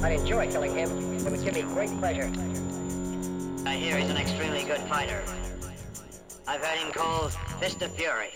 I'd enjoy killing him. It would give me great pleasure. I hear he's an extremely good fighter. I've heard him called Fist of Fury.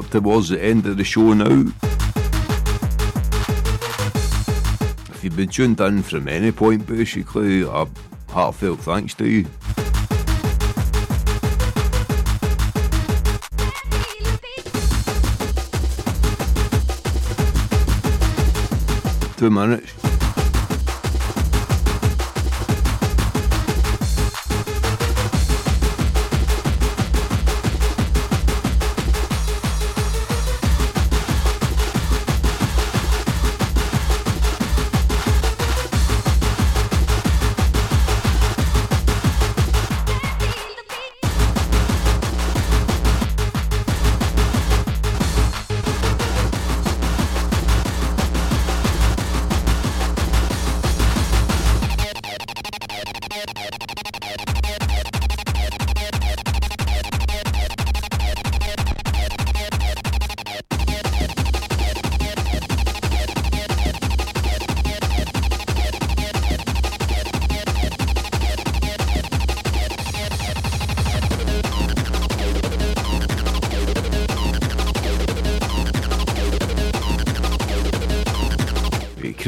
Up towards the end of the show now. If you've been tuned in from any point, basically, a heartfelt thanks to you. Two minutes.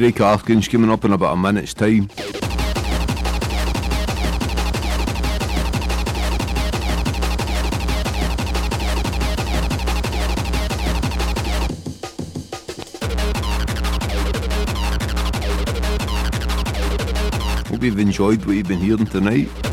Craig Harkin's coming up in about a minute's time. Hope you've enjoyed what you've been hearing tonight.